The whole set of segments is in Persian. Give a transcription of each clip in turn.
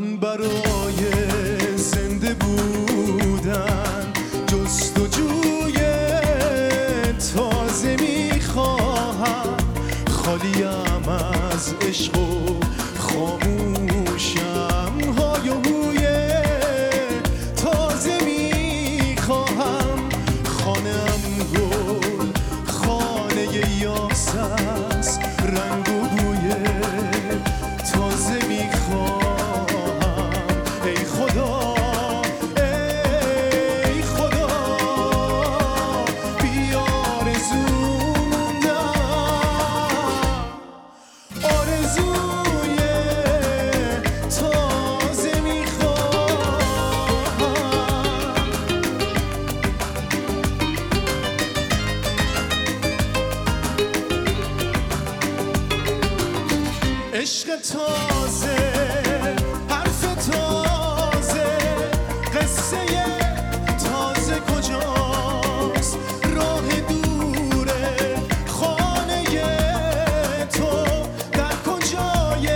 من برای زنده بودن جست و جوی تازه می‌خواهم. خالیم از عشق و خاموشم های و تازه می‌خواهم. خانم گل خانه یاس است رنگ عشق تازه حرف تازه قصه تازه کجاست؟ راه دوره خانه تو در کجای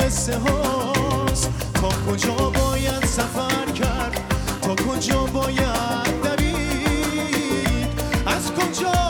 قصه هاست؟ تا کجا باید سفر کرد؟ تا کجا باید دوید؟ از کجا